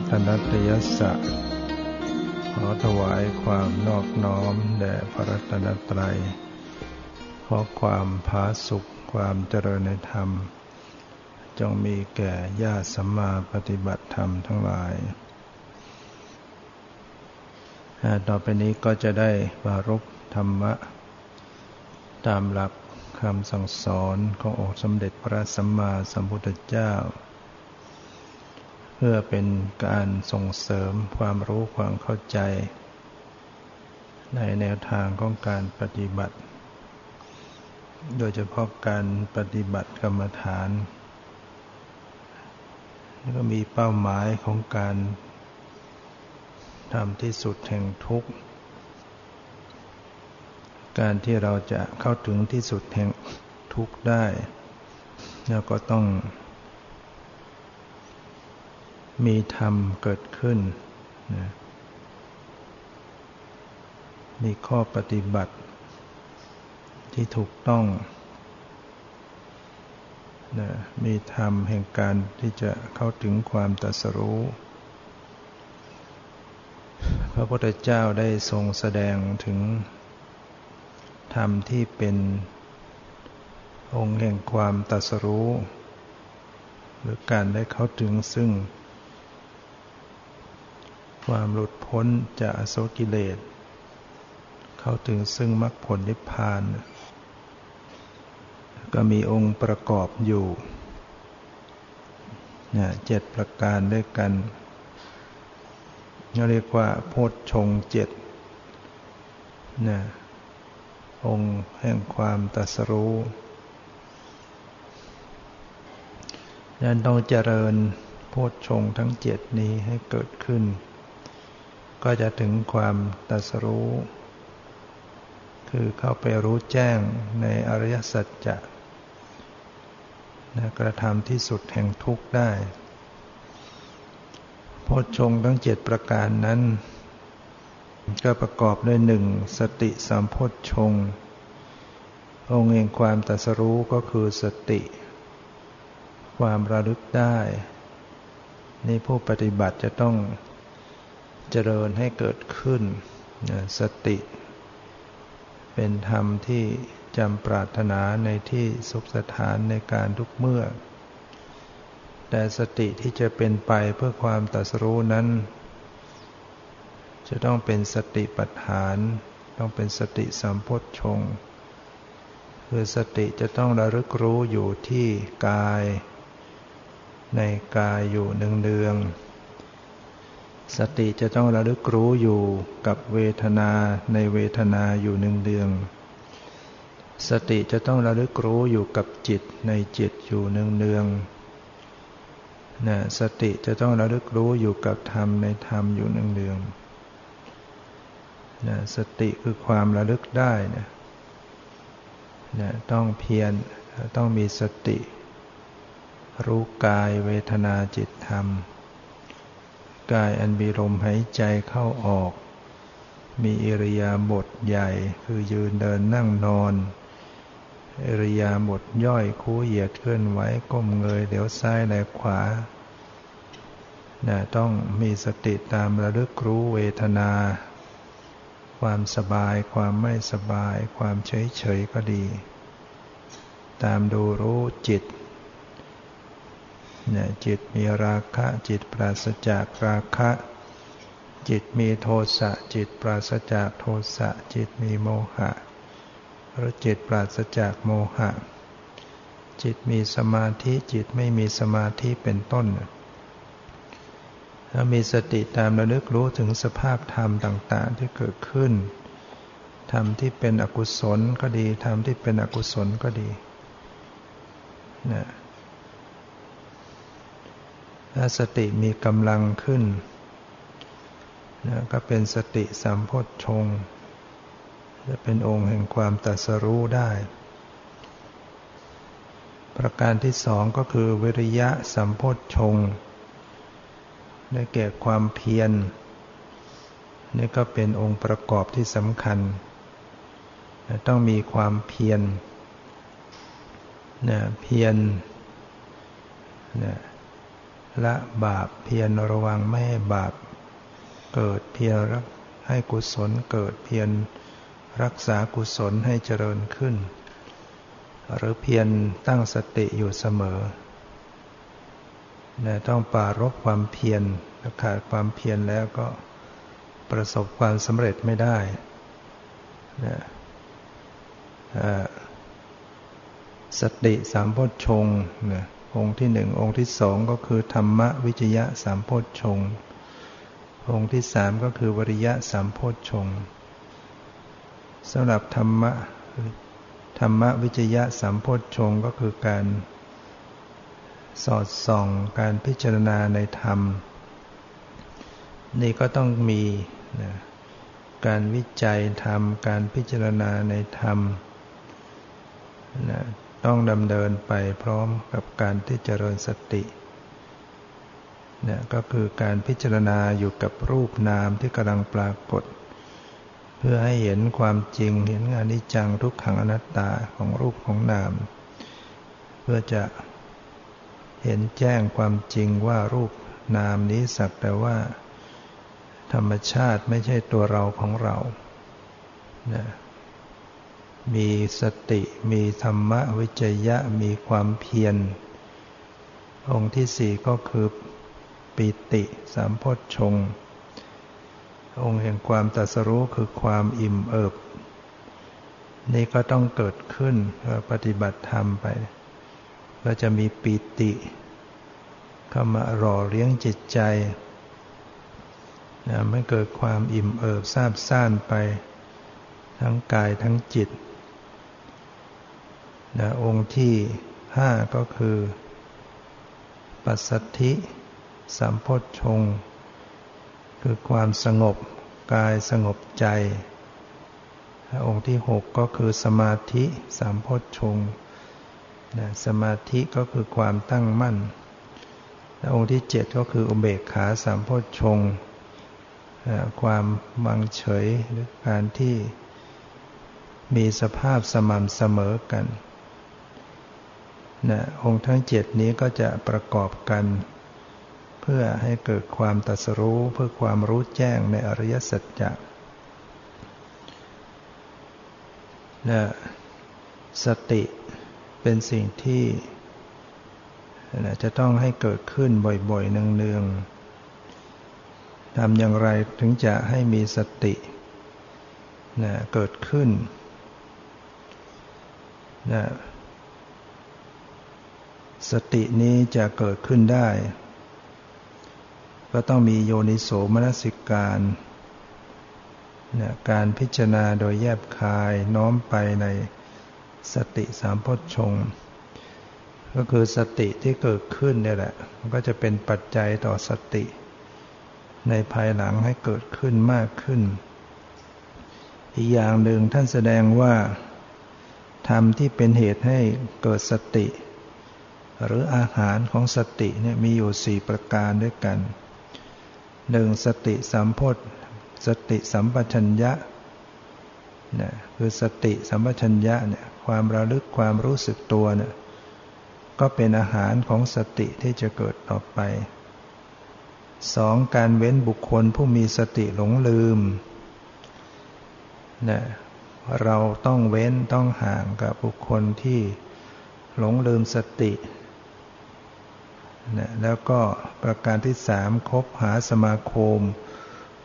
รัตนตยสะ ขอถวายความนอบน้อมแด่พระรัตนตรัย ขอความผาสุขความเจริญในธรรม จงมีแก่ญาติสัมมาปฏิบัติธรรมทั้งหลาย ต่อไปนี้ก็จะได้บารุกธรรมะ ตามหลักคำสั่งสอนขององค์สมเด็จพระสัมมาสัมพุทธเจ้า พื่อเป็นการส่งเสริมความรู้ความเข้าใจ ในแนวทางของการปฏิบัติ โดยเฉพาะการปฏิบัติกรรมฐานก็มีเป้าหมายของการทำที่สุดแห่งทุกข์ การที่เราจะเข้าถึงที่สุดแห่งทุกข์ได้เราก็ต้อง มีธรรมเกิดขึ้นนะมีข้อปฏิบัติ ที่ถูกต้องนะมีธรรมแห่งการที่จะเข้าถึงความตรัสรู้ พระพุทธเจ้าได้ทรงแสดงถึง ธรรมที่เป็นองค์แห่งความตัสรู้ หรือการได้เข้าถึงซึ่ง ความหลุดพ้นจากอโศกิเลส เข้าถึงซึ่งมรรคผลนิพพาน ก็มีองค์ประกอบอยู่เนี่ยเจ็ดประการด้วยกันเรียกว่าโพชฌงเจ็ดนี่ยองค์แห่งความตัสรู้ดังนั้นต้องเจริญโพชฌงทั้งเจ็ดนี้ให้เกิดขึ้น ก็จะถึงความตัสรู้ คือเข้าไปรู้แจ้งในอริยสัจจะนะกระทำที่สุดแห่งทุกข์ได้โพชฌงทั้งเจ็ดประการนั้น ก็ประกอบด้วยหนึ่งสติสัมโพชฌงองค์เองความตัสรู้ก็คือสติ ความระลึกได้ นี่ผู้ปฏิบัติจะต้อง เจริญให้เกิดขึ้น สติ เป็นธรรมที่จำปรารถนาในที่สุขสถานในการทุกเมื่อ แต่สติที่จะเป็นไปเพื่อความตัสรู้นั้น จะต้องเป็นสติปัฏฐาน ต้องเป็นสติสัมโพชฌงคือสติจะต้องระลึกรู้อยู่ที่กาย ในกายอยู่เนืองๆ สติจะต้องระลึกรู้อยู่กับเวทนาในเวทนาอยู่หนึ่งเนืองสติจะต้องระลึกรู้อยู่กับจิตในจิตอยู่เนืองนะสติจะต้องระลึกรู้อยู่กับธรรมในธรรมอยู่เนืองนะสติคือความระลึกได้นะนะต้องเพียรต้องมีสติ รู้กายเวทนาจิตธรรม กายอันมีลมหายใจเข้าออก มีอิริยาบถใหญ่คือยืนเดินนั่งนอน อิริยาบถย่อยคู่เหยียดเคลื่อนไหวก้มเงยเดี๋ยวซ้ายแลขวานะต้องมีสติตามระลึกรู้เวทนา ความสบายความไม่สบาย ความเฉยเฉยก็ดี ตามดูรู้จิต เนี่ยจิตมีราคะจิตปราศจากราคะ จิตมีโทสะจิตปราศจากโทสะจิตมีโมหะหรือจิตปราศจากโมหะ จิตมีสมาธิจิตไม่มีสมาธิเป็นต้นถ้ามีสติตามระลึกรู้ถึงสภาพธรรมต่าง ๆ ที่เกิดขึ้นธรรมที่เป็นอกุศลก็ดีธรรมที่เป็นอกุศลก็ดีนะ ถ้าสติมีกำลังขึ้นนะก็เป็นสติสัมโพชฌงจะเป็นองค์แห่งความตัสรู้ได้ ประการที่สองก็คือวิริยะสัมโพชฌงได้แก่ความเพียรนี่ก็เป็นองค์ประกอบที่สำคัญ ต้องมีความเพียรนะเพียรนะ ละบาปเพียรระวังไม่ให้บาป เกิดเพียรให้กุศลเกิดเพียรรักษากุศลให้เจริญขึ้น หรือเพียรตั้งสติอยู่เสมอนะต้องปารบความเพียรขาดความเพียรแล้วก็ประสบความสำเร็จไม่ได้นะสติสามพชงนะ องค์ที่หนึ่งองค์ที่สองก็คือธรรมวิจยะสามโพชฌงองค์ที่สามก็คือวริยะสามโพชฌงสำหรับธรรมะธรรมวิจยะสามโพชฌงก็คือการสอดส่องการพิจารณาในธรรม นี่ก็ต้องมีนะการวิจัยธรรม การพิจารณาในธรรมนะ ต้องดำเนินไปพร้อมกับการที่เจริญสติเนี่ยก็คือการพิจารณาอยู่กับรูปนามที่กำลังปรากฏ เพื่อให้เห็นความจริงเห็นอนิจจังทุกขังอนัตตาของรูปของนาม เพื่อจะเห็นแจ้งความจริงว่ารูปนามนี้สักแต่ว่า ธรรมชาติไม่ใช่ตัวเราของเรานะ มีสติ มีธรรมวิจยะ มีความเพียร องค์ที่สี่ก็คือปิติสามพชง องค์แห่งความตัสรู้คือความอิ่มเอิบ นี่ก็ต้องเกิดขึ้นปฏิบัติธรรมไป ก็จะมีปิติเข้ามาหล่อเลี้ยงจิตใจนะไม่เกิดความอิ่มเอิบซาบซ่านไป ทั้งกายทั้งจิต นะองค์ที่ห้าก็คือ ปัสสัทธิสัมโพชฌงคือความสงบกายสงบใจ องค์ที่หกก็คือสมาธิสัมโพชฌงนะสมาธิก็คือความตั้งมั่นองค์ที่เจ็ดก็คืออุเบกขาสามโพชฌงความวังเฉยหรือการที่มีสภาพสม่ำเสมอกัน นะองค์ทั้งเจ็ดนี้ก็จะประกอบกัน เพื่อให้เกิดความตัสรู้เพื่อความรู้แจ้งในอริยสัจจะนะสติเป็นสิ่งที่จะต้องให้เกิดขึ้นบ่อยๆเนืองๆทำอย่างไรถึงจะให้มีสตินะเกิดขึ้นนะ สตินี้จะเกิดขึ้นได้ ก็ต้องมีโยนิโสมนสิการนะการพิจารณาโดยแยบคายน้อมไปในสติสามพชง ก็คือสติที่เกิดขึ้นเนี่ยแหละ มันก็จะเป็นปัจจัยต่อสติ ในภายหลังให้เกิดขึ้นมากขึ้น อีกอย่างหนึ่งท่านแสดงว่าธรรมที่เป็นเหตุให้เกิดสติ หรืออาหารของสติเนี่ยมีอยู่สี่ประการด้วยกันหนึ่งสติสัมโพธสติสัมปชัญญะนี่คือสติสัมปชัญญะเนี่ยความระลึกความรู้สึกตัวเนี่ยก็เป็นอาหารของสติที่จะเกิดต่อไปสองการเว้นบุคคลผู้มีสติหลงลืมนะเราต้องเว้นต้องห่างกับบุคคลที่หลงลืมสติ นะแล้วก็ประการที่สามคบหาสมาคม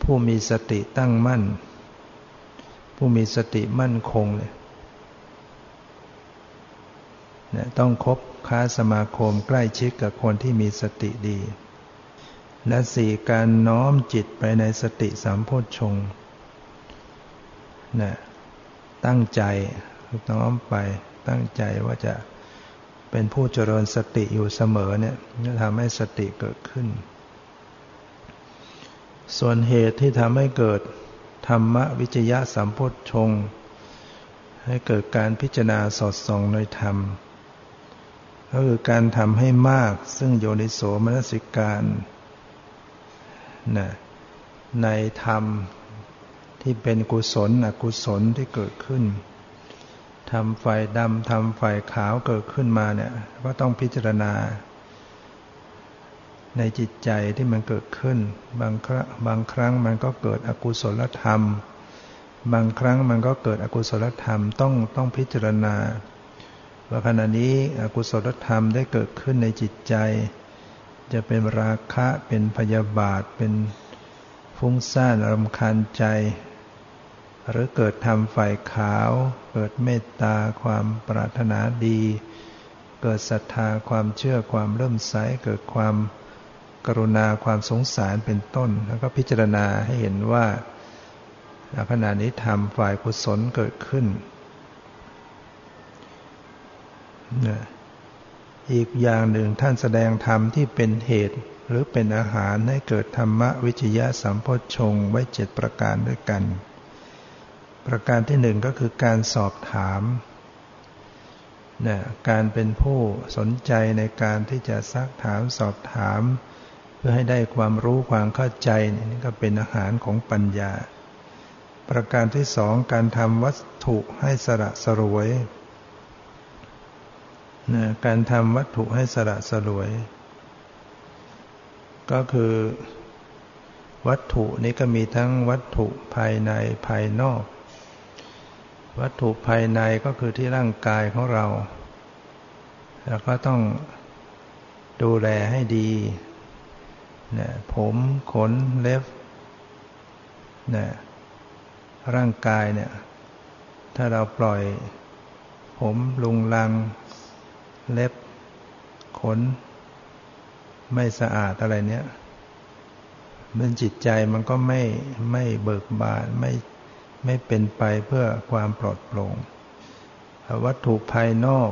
ผู้มีสติตั้งมั่น ผู้มีสติมั่นคงเลยนะต้องคบค้าสมาคมใกล้ชิดกับคนที่มีสติดี และสี่การน้อมจิตไปในสติสามโพชฌงนะตั้งใจน้อมไปตั้งใจว่าจะ เป็นผู้เจริญสติอยู่เสมอเนี่ยจะทำให้สติเกิดขึ้น ส่วนเหตุที่ทำให้เกิดธรรมวิจยะสัมโพชง ให้เกิดการพิจารณาสอดส่องในธรรม ก็คือการทำให้มากซึ่งโยนิโสมนสิการนะในธรรมที่เป็นกุศลอกุศลที่เกิดขึ้น ทำไฟดำทำไฟขาวเกิดขึ้นมาเนี่ยก็ต้องพิจารณา ในจิตใจที่มันเกิดขึ้น บางครั้งบางครั้งมันก็เกิดอกุศลธรรม บางครั้งมันก็เกิดอกุศลธรรมต้องต้องพิจารณา ว่าขณะนี้อกุศลธรรมได้เกิดขึ้นในจิตใจ จะเป็นราคะเป็นพยาบาทเป็นฟุ้งซ่านรำคาญใจ หรือเกิดทำฝ่ายขาว เกิดเมตตาความปรารถนาดี เกิดศรัทธาความเชื่อความเริ่มใสเกิดความกรุณาความสงสารเป็นต้น แล้วก็พิจารณาให้เห็นว่าขณะนี้ทำฝ่ายกุศลเกิดขึ้น อีกอย่างหนึ่งท่านแสดงธรรมที่เป็นเหตุหรือเป็นอาหารให้เกิดธรรมวิจยะสัมโพชงไว้เจ็ดประการด้วยกัน ประการที่หนึ่งก็คือการสอบถามนะการเป็นผู้สนใจในการที่จะซักถามสอบถาม เพื่อให้ได้ความรู้ความเข้าใจนี่ก็เป็นอาหารของปัญญา ประการที่สองการทำวัตถุให้สระสรวยนะการทำวัตถุให้สระสรวย ก็คือ วัตถุนี้ก็มีทั้งวัตถุภายในภายนอก วัตถุภายในก็คือที่ร่างกายของเรา แล้วก็ต้องดูแลให้ดีนะผมขนเล็บนะร่างกายเนี่ย ถ้าเราปล่อย ผมลุงลัง เล็บ ขน ไม่สะอาดอะไรเนี้ยมันจิตใจมันก็ไม่ไม่เบิกบานไม่ ไม่เป็นไปเพื่อความปลอดโปร่งวัตถุภายนอก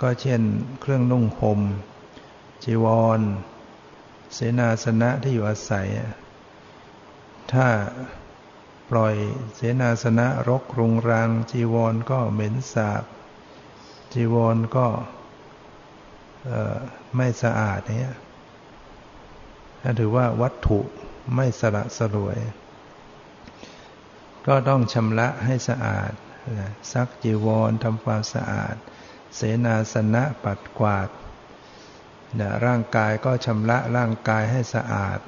ก็เช่นเครื่องนุ่งห่มจีวร เสนาสนะที่อยู่อาศัย ถ้าปล่อยเสนาสนะรกรุงรัง จีวรก็เหม็นสาบ จีวรก็ไม่สะอาดเนี่ยถือว่าวัตถุไม่สละสลวย ก็ต้องชำระให้สะอาดซักจีวรทำความสะอาด เสนาสนะปัดกวาดนะร่างกายก็ชำระร่างกายให้สะอาด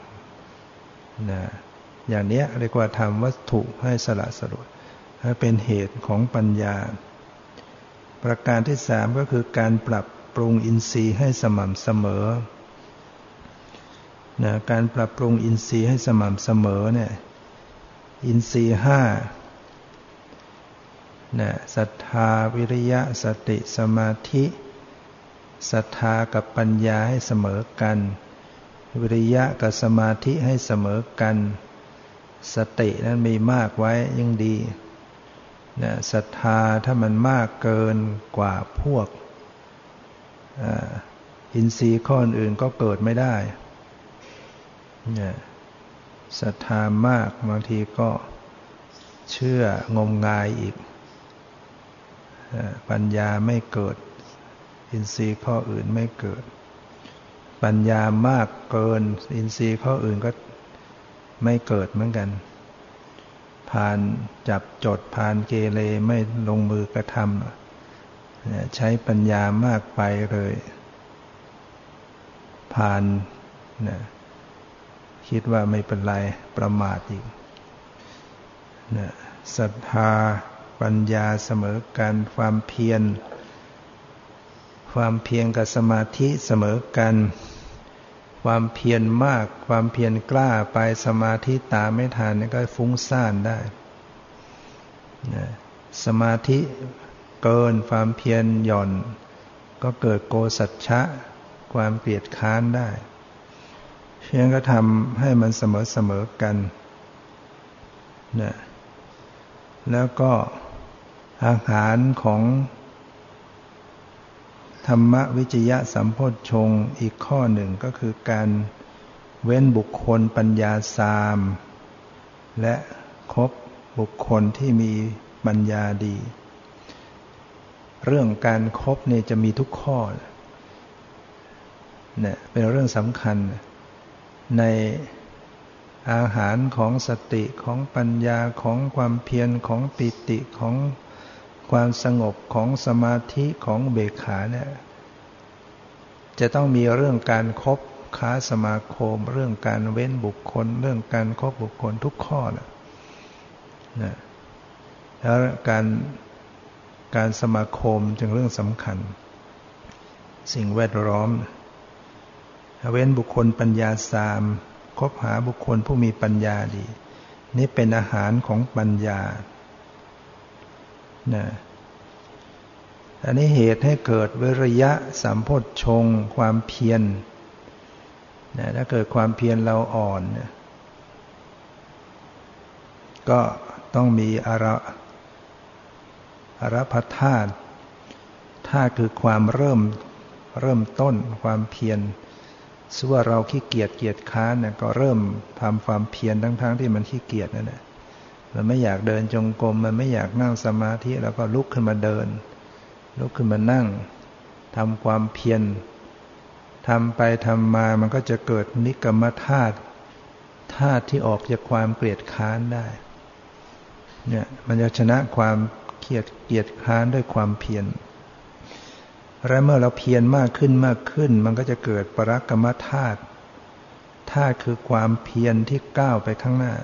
นะอย่างนี้เรียกว่าทำวัตถุให้สละสลวยให้เป็นเหตุของปัญญา ประการที่สามก็คือการปรับปรุงอินทรีย์ให้สม่ำเสมอนะการปรับปรุงอินทรีย์ให้สม่ำเสมอเนี่ย อินทรีห้านะศรัทธาวิริยะสติสมาธิศรัทธากับปัญญาให้เสมอกัน วิริยะกับสมาธิให้เสมอกัน สตินั้นมีมากไว้ยิ่งดีนะศรัทธาถ้ามันมากเกินกว่าพวกอินทรีย์ข้ออื่นก็เกิดไม่ได้เนี่ย ศรัทธามากบางทีก็เชื่องมงายอีก ปัญญาไม่เกิด อินทรีย์ข้ออื่นไม่เกิด ปัญญามากเกิน อินทรีย์ข้ออื่นก็ไม่เกิดเหมือนกัน ผ่านจับจดผ่านเกเรไม่ลงมือกระทำใช้ปัญญามากไปเลย ผ่านนะ คิดว่าไม่เป็นไรประมาทอีกนะศรัทธาปัญญาเสมอกันความเพียร ความเพียรกับสมาธิเสมอกัน ความเพียรมาก ความเพียรกล้าไปสมาธิตาไม่ทันนี่ก็ฟุ้งซ่านได้นะสมาธิเกินความเพียรหย่อน ก็เกิดโกสัจฉะความเปลียดค้านได้ เพียงก็ทำให้มันเสมอเสมอกันนะแล้วก็อาหารของธรรมวิจยะสัมโพธชงอีกข้อหนึ่งก็คือการเว้นบุคคลปัญญาสาม และคบบุคคลที่มีปัญญาดี เรื่องการครบเนี่ยจะมีทุกข้อเนี่ยเป็นเรื่องสำคัญ ในอาหารของสติของปัญญาของความเพียรของปิติของความสงบของสมาธิของเบขาเนี่ยจะต้องมีเรื่องการครบค้าสมาคม เรื่องการเว้นบุคคล เรื่องการครบบุคคลทุกข้อนะนะแล้วการการสมาคมจึงเรื่องสำคัญ สิ่งแวดล้อม เว้นบุคคลปัญญาสามคบหาบุคคลผู้มีปัญญาดี นี่เป็นอาหารของปัญญานะอันนี้เหตุให้เกิดวิริยะสัมโพชงความเพียรนะถ้าเกิดความเพียรเราอ่อนนะก็ต้องมีอาระอาระพธาตุธาตุคือความเริ่มเริ่มต้นความเพียร สว่าเราขี้เกียจเกียจค้านเนี่ยก็เริ่มทำความเพียรทั้งๆทที่มันขี้เกียจนั่นแหละมันไม่อยากเดินจงกรมมันไม่อยากนั่งสมาธิแล้วก็ลุกขึ้นมาเดิน ลุกขึ้นมานั่งทำความเพียรทำไปทำมามันก็จะเกิดนิกรรมธาตุธาตุที่ออกจากความเกลียดค้านได้เนี่ยมันจะชนะความเกียดเกียดค้านด้วยความเพียร และเมื่อเราเพียรมากขึ้นมากขึ้น มันก็จะเกิดปรักกรรมธาตุธาตุคือความเพียรที่ก้าวไปข้างหน้า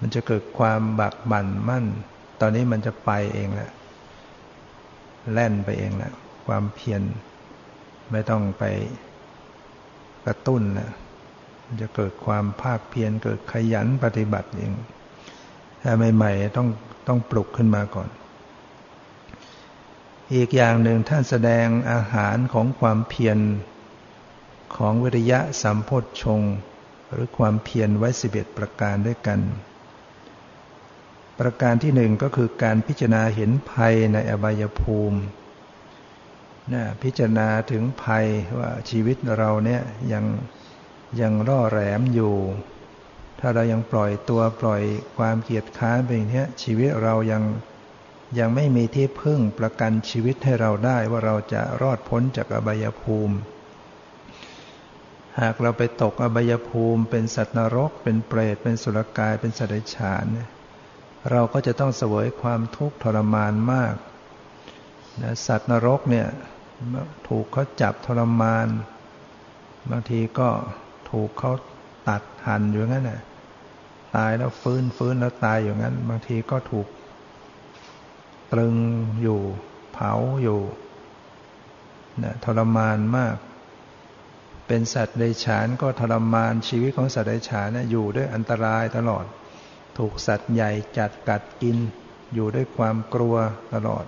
มันจะเกิดความบักบั่นมั่น ตอนนี้มันจะไปเองแหละแล่นไปเองแหละความเพียรไม่ต้องไปกระตุ้นแล้วมันจะเกิดความภาคเพียรเกิดขยันปฏิบัติเองถ้าใหม่ๆต้องต้องปลุกขึ้นมาก่อน อีกอย่างหนึ่งท่านแสดงอาหารของความเพียรของวิริยะสัมโพชงหรือความเพียรไว้สิบเอ็ดประการด้วยกัน ประการที่หนึ่งก็คือการพิจารณาเห็นภัยในอบายภูมินะพิจารณาถึงภัยว่าชีวิตเราเนี่ยยังยังร่อแหลมอยู่ ถ้าเรายังปล่อยตัวปล่อยความเกียดค้านไปอย่างนี้ชีวิตเรายัง ยังไม่มีที่พึ่งประกันชีวิตให้เราได้ว่าเราจะรอดพ้นจากอบายภูมิ หากเราไปตกอบายภูมิ เป็นสัตว์นรก เป็นเปรต เป็นสุรกาย เป็นสัตว์เดรัจฉาน เราก็จะต้องเสวยความทุกข์ทรมานมากนะสัตว์นรกเนี่ยถูกเขาจับทรมาน บางทีก็ถูกเขาตัดหั่นอยู่งั้นน่ะตายแล้วฟื้นฟื้นแล้วตายอยู่งั้น บางทีก็ถูก ตรึงอยู่ เผาอยู่นะทรมานมาก เป็นสัตว์เดรัจฉานก็ทรมานชีวิตของสัตว์เดรัจฉานนะอยู่ด้วยอันตรายตลอด ถูกสัตว์ใหญ่จัดกัดกิน อยู่ด้วยความกลัวตลอด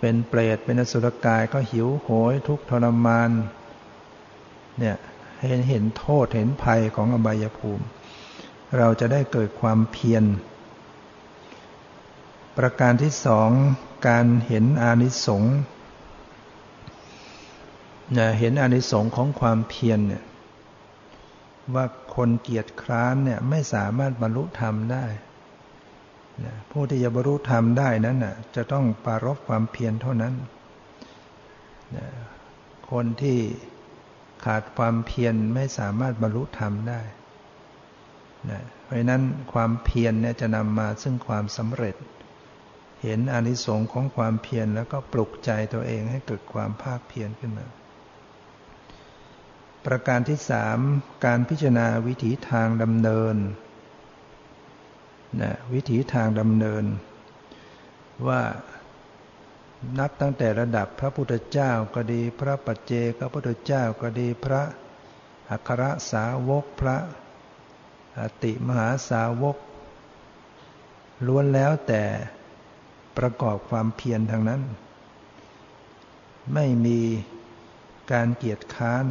เป็นเปรตเป็นอสุรกายก็หิวโหยทุกทรมานเนี่ยเห็นเห็นโทษเห็นภัยของอบายภูมิ เราจะได้เกิดความเพียร ประการที่สองการเห็นอานิสงส์เห็นอานิสงส์ของความเพียรเนี่ยว่าคนเกียจคร้านเนี่ยไม่สามารถบรรลุธรรมได้ผู้ที่จะบรรลุธรรมได้นั้นน่ะจะต้องปารบความเพียรเท่านั้นคนที่ขาดความเพียรไม่สามารถบรรลุธรรมได้เพราะนั้นความเพียรเนี่ยจะนำมาซึ่งความสำเร็จ เห็นอนิสงค์ของความเพียรแล้วก็ปลุกใจตัวเองให้เกิดความภาคเพียรขึ้นมา ประการที่สามการพิจารณาวิถีทางดำเนินนะวิถีทางดำเนิน ว่านับตั้งแต่ระดับพระพุทธเจ้าก็ดี พระปัจเจกพระพุทธเจ้าก็ดีพระอัครสาวกพระอติมหาสาวกล้วนแล้วแต่ ประกอบความเพียรทางนั้น ไม่มีการเกียจค้าน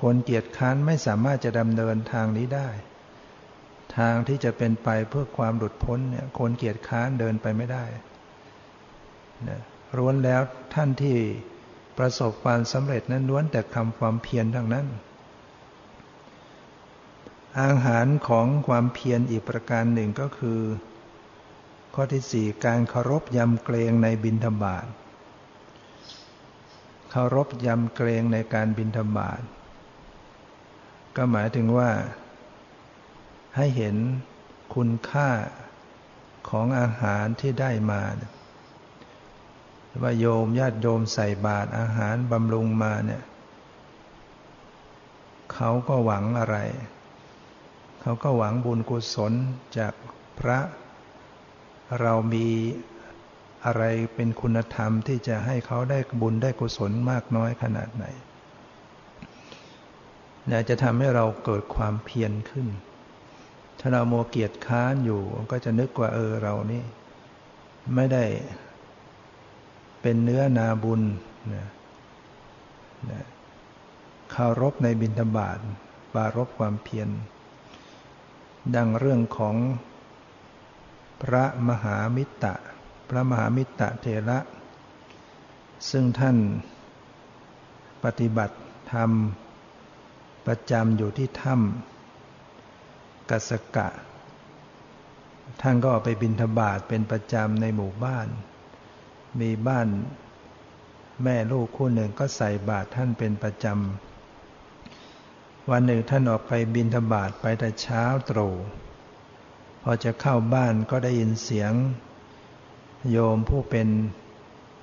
คนเกียจค้านไม่สามารถจะดำเนินทางนี้ได้ ทางที่จะเป็นไปเพื่อความหลุดพ้นเนี่ยคนเกียจค้านเดินไปไม่ได้นะร้วนแล้วท่านที่ประสบความสำเร็จนั้นล้วนแต่คำความเพียรทั้งนั้น อาหารของความเพียรอีกประการหนึ่งก็คือ ข้อที่สี่การเคารพยำเกรงในบินธบาตเคารพยำเกรงในการบินธบาตก็หมายถึงว่า ให้เห็นคุณค่าของอาหารที่ได้มาว่าโยมญาติโยมใส่บาตรอาหารบำรุงมาเนี่ยเขาก็หวังอะไร เขาก็หวังบุญกุศลจากพระ เรามีอะไรเป็นคุณธรรมที่จะให้เขาได้บุญได้กุศลมากน้อยขนาดไหนนะจะทำให้เราเกิดความเพียรขึ้น ถ้าเราโมเกียร์ค้านอยู่ก็จะนึกว่าเออเรานี่ ไม่ได้เป็นเนื้อนาบุญนะนะคารพในบิณฑบาตบารบความเพียร ดังเรื่องของ พระมหามิตรพระมหามิตรเทระ ซึ่งท่านปฏิบัติธรรม ประจำอยู่ที่ถ้ำกัสกะ ท่านก็ไปบินทบาทเป็นประจำในหมู่บ้าน มีบ้านแม่ลูกคู่หนึ่งก็ใส่บาตรท่านเป็นประจำ วันหนึ่งท่านออกไปบินทบาทไปแต่เช้าตรู่ พอจะเข้าบ้านก็ได้ยินเสียง โยมผู้เป็น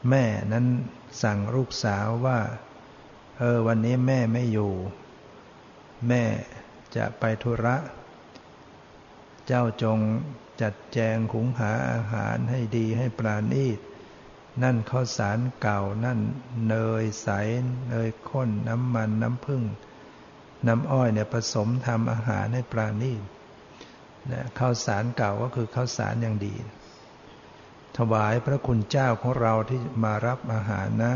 แม่นั้นสั่งลูกสาวว่า เออวันนี้แม่ไม่อยู่ แม่จะไปธุระ เจ้าจงจัดแจงขุงหาอาหารให้ดีให้ปราณีต นั่นข้าวสารเก่านั่นเนยใสเนยข้นน้ำมันน้ำผึ้งน้ำอ้อยเนี่ยผสมทำอาหารให้ปราณีต นะข้าวสารเก่าก็คือข้าวสารอย่างดี ถวายพระคุณเจ้าของเราที่มารับอาหารนะ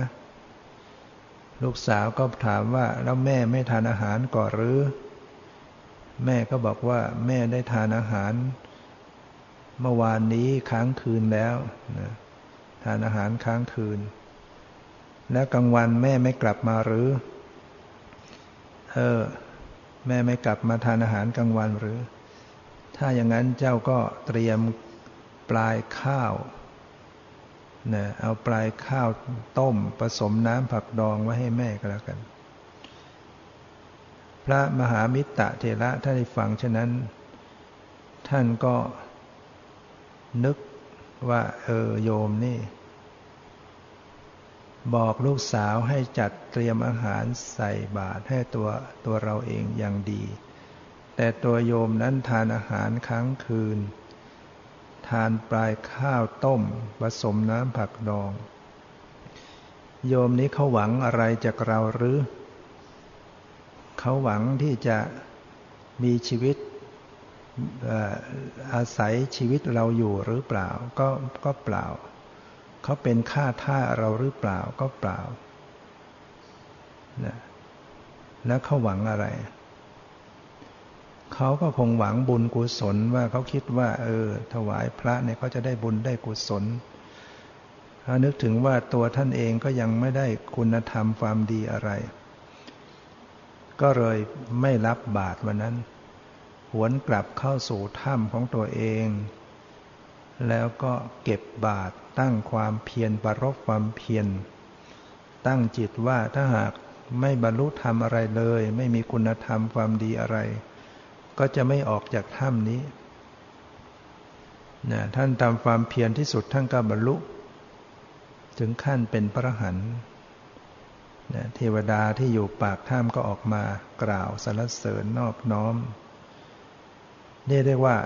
ลูกสาวก็ถามว่าแล้วแม่ไม่ทานอาหารก่อนหรือ แม่ก็บอกว่าแม่ได้ทานอาหาร เมื่อวานนี้ค้างคืนแล้วนะทานอาหารค้างคืน แล้วกลางวันแม่ไม่กลับมาหรือ เออ แม่ไม่กลับมาทานอาหารกลางวันหรือ ถ้าอย่างนั้นเจ้าก็เตรียมปลายข้าวนะเอาปลายข้าวต้มผสมน้ำผักดองไว้ให้แม่ก็แล้วกัน พระมหามิตรเทระท่านได้ฟังฉะนั้น ท่านก็นึกว่าเออโยมนี่ บอกลูกสาวให้จัดเตรียมอาหารใส่บาตรให้ตัวตัวเราเองอย่างดี แต่ตัวโยมนั้นทานอาหารครั้งคืน ทานปลายข้าวต้มผสมน้ำผักดอง โยมนี้เขาหวังอะไรจากเราหรือ เขาหวังที่จะมีชีวิตอาศัยชีวิตเราอยู่หรือเปล่า ก็ก็เปล่า เขาเป็นข้าท่าเราหรือเปล่าก็เปล่านะแล้วเขาหวังอะไร เขาก็คงหวังบุญกุศลว่าเขาคิดว่า เออ ถวายพระเนี่ยเขาจะได้บุญได้กุศลถ้านึกถึงว่าตัวท่านเองก็ยังไม่ได้คุณธรรมความดีอะไร ก็เลยไม่รับบาตรวันนั้น หวนกลับเข้าสู่ถ้ำของตัวเอง แล้วก็เก็บบาตรตั้งความเพียรปรบความเพียรตั้งจิตว่าถ้าหากไม่บรรลุธรรมอะไรเลย ไม่มีคุณธรรมความดีอะไร ก็จะไม่ออกจากถ้ำนี้นะท่านทำความเพียรที่สุดท่านก็บรรลุ ถึงขั้นเป็นพระหันนะเทวดาที่อยู่ปากถ้ำก็ออกมากล่าวสรรเสริญนอบน้อม นี่เรียกว่า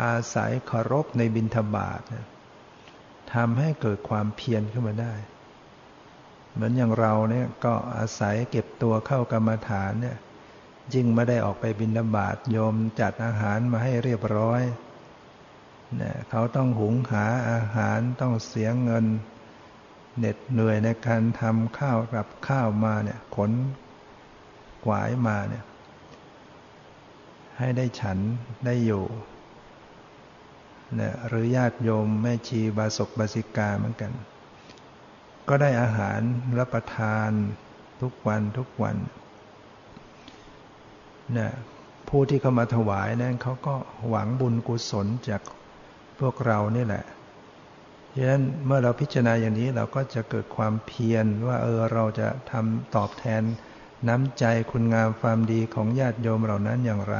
อาศัยเคารพในบิณฑบาตนะทำให้เกิดความเพียรขึ้นมาได้ เหมือนอย่างเราเนี่ยก็อาศัยเก็บตัวเข้ากรรมฐานเนี่ย ยิ่งไม่ได้ออกไปบินบาตโยมจัดอาหารมาให้เรียบร้อยเนี่ยเขาต้องหุงหาอาหารต้องเสียเงินเหน็ดเหนื่อยในการทำข้าวกับข้าวมาเนี่ยขนกวายมาเนี่ยให้ได้ฉันได้อยู่เนี่ยหรือญาติโยมแม่ชีบาศกบาสิกาเหมือนกัน ก็ได้อาหารรับประทานทุกวันทุกวัน นะผู้ที่เข้ามาถวายนั้นเขาก็หวังบุญกุศลจากพวกเรานี่แหละดังนั้นเมื่อเราพิจารณาอย่างนี้เราก็จะเกิดความเพียรว่าเออเราจะทำตอบแทนน้ำใจคุณงามความดีของญาติโยมเหล่านั้นอย่างไร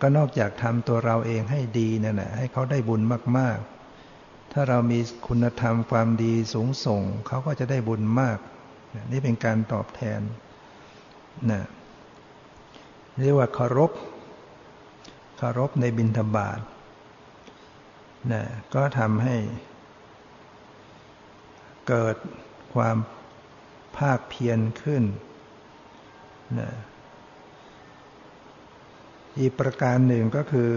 ก็นอกจากทำตัวเราเองให้ดีนั่นแหละให้เขาได้บุญมากๆ ถ้าเรามีคุณธรรมความดีสูงส่งเขาก็จะได้บุญมาก นี่เป็นการตอบแทนนะ เรียกว่าเคารพเคารพในบิณฑบาตนะก็ทำให้ เกิดความภาคเพียรขึ้นนะอีกประการหนึ่งก็คือ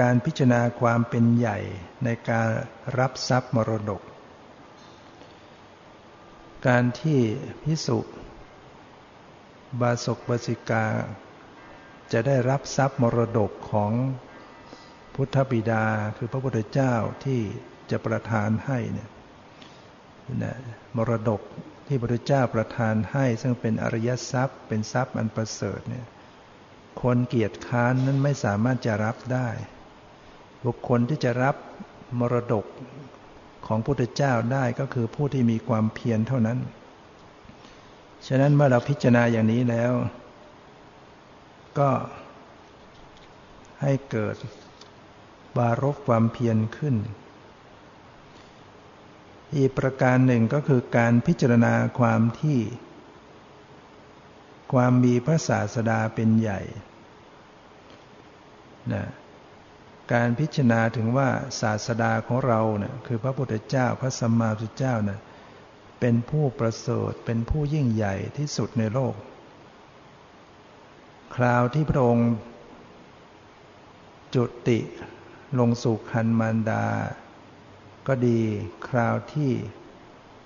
การพิจารณาความเป็นใหญ่ในการรับทรัพย์มรดก การที่พิสุ บาศกบาสิกา จะได้รับทรัพย์มรดกของพุทธบิดาคือพระพุทธเจ้าที่จะประทานให้เนี่ยมรดกที่พระพุทธเจ้าประทานให้ ซึ่งเป็นอริยทรัพย์ เป็นทรัพย์อันประเสริฐเนี่ยคนเกียรติค้านนั้นไม่สามารถจะรับได้ บุคคลที่จะรับมรดกของพุทธเจ้าได้ก็คือผู้ที่มีความเพียรเท่านั้น ฉะนั้นเมื่อเราพิจารณาอย่างนี้แล้ว ก็ให้เกิดบารกความเพียรขึ้น อีกประการหนึ่งก็คือการพิจารณาความที่ ความมีพระศาสดาเป็นใหญ่นะการพิจารณาถึงว่าศาสดาของเราเนะ่ยคือพระพุทธเจ้าพระสัมมาสัมพุทธเจ้านะ่ะ เป็นผู้ประเสริฐเป็นผู้ยิ่งใหญ่ที่สุดในโลก คราวที่พระองค์ จุติลงสู่คันมารดา ก็ดีคราวที่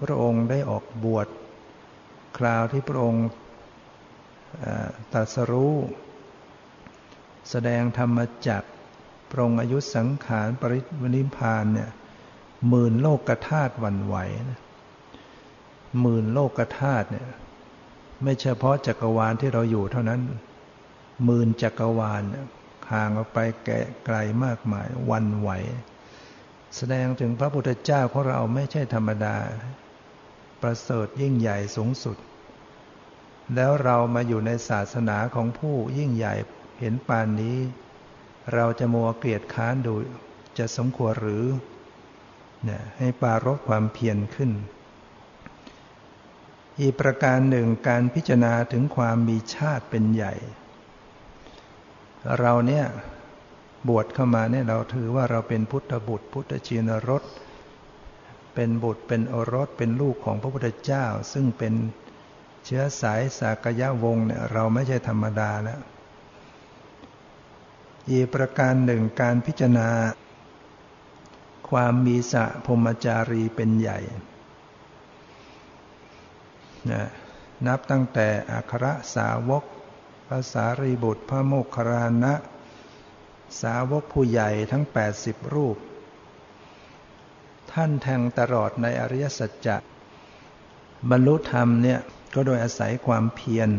พระองค์ได้ออกบวช คราวที่พระองค์ตัสรู้ แสดงธรรมจักปรงอายุสังขารปริวนิพานเนี่ยหมื่นโลกธาตุวันไหวนะ หมื่นโลกธาตุเนี่ย ไม่เฉพาะจักรวาลที่เราอยู่เท่านั้นหมื่นจักรวาลห่างออกไปแกไกลมากมายวันไหว แสดงถึงพระพุทธเจ้าของเราไม่ใช่ธรรมดา ประเสริฐยิ่งใหญ่สูงสุด แล้วเรามาอยู่ในศาสนาของผู้ยิ่งใหญ่เห็นปานนี้ เราจะมัวเกลียดค้านดูจะสมควรหรือเนี่ยให้ปารบความเพียรขึ้น อีกประการหนึ่งการพิจารณาถึงความมีชาติเป็นใหญ่ เราเนี่ยบวชเข้ามาเนี่ยเราถือว่าเราเป็นพุทธบุตร พุทธจีนรสเป็นบุตรเป็นโอรสเป็นลูกของพระพุทธเจ้า ซึ่งเป็นเชื้อสายสากยะวงเนี่ยเราไม่ใช่ธรรมดาแล้วอีกประการหนึ่งการพิจารณา ความมีสะพมจารีเป็นใหญ่ นะนับตั้งแต่อัครสาวกภาษารีบุตรพระโมคคารานะสาวกผู้ใหญ่ทั้ง 80 รูป ท่านแทงตลอดในอริยสัจจะบรรลุธรรมเนี่ยก็โดยอาศัยความเพียร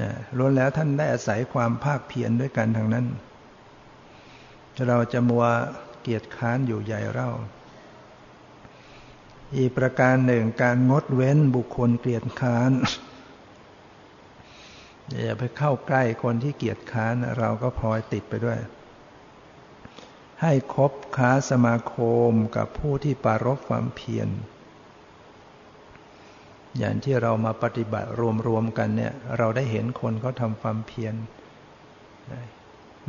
นะล้วนแล้วท่านได้อาศัยความภาคเพียรด้วยกันทางนั้น เราจะมัวเกียรติค้านอยู่ใหญ่เล่า อีกประการหนึ่งการงดเว้นบุคคลเกลียดค้านอย่าไปเข้าใกล้คนที่เกียจค้านเราก็พลอยติดไปด้วย ให้คบค้าสมาคมกับผู้ที่ปารบความเพียร อย่างที่เรามาปฏิบัติรวมๆกันเนี่ย เราได้เห็นคนเขาทำความเพียร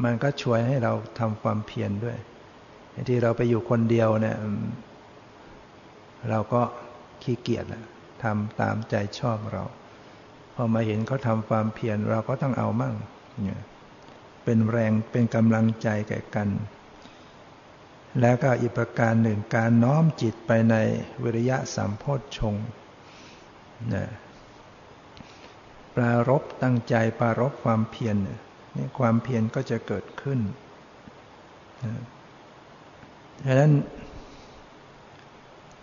มันก็ช่วยให้เราทำความเพียรด้วยที่เราไปอยู่คนเดียวเนี่ย เราก็ขี้เกียจแล้วทำตามใจชอบเรา พอมาเห็นเขาทำความเพียรเราก็ต้องเอามั่งเนี่ยเป็นแรงเป็นกำลังใจแก่กัน แล้วก็อีกประการหนึ่งการน้อมจิตไปในวิริยะสัมโพธชงนะปรารบตั้งใจปรารบความเพียรนี่ความเพียรก็จะเกิดขึ้นดังนั้น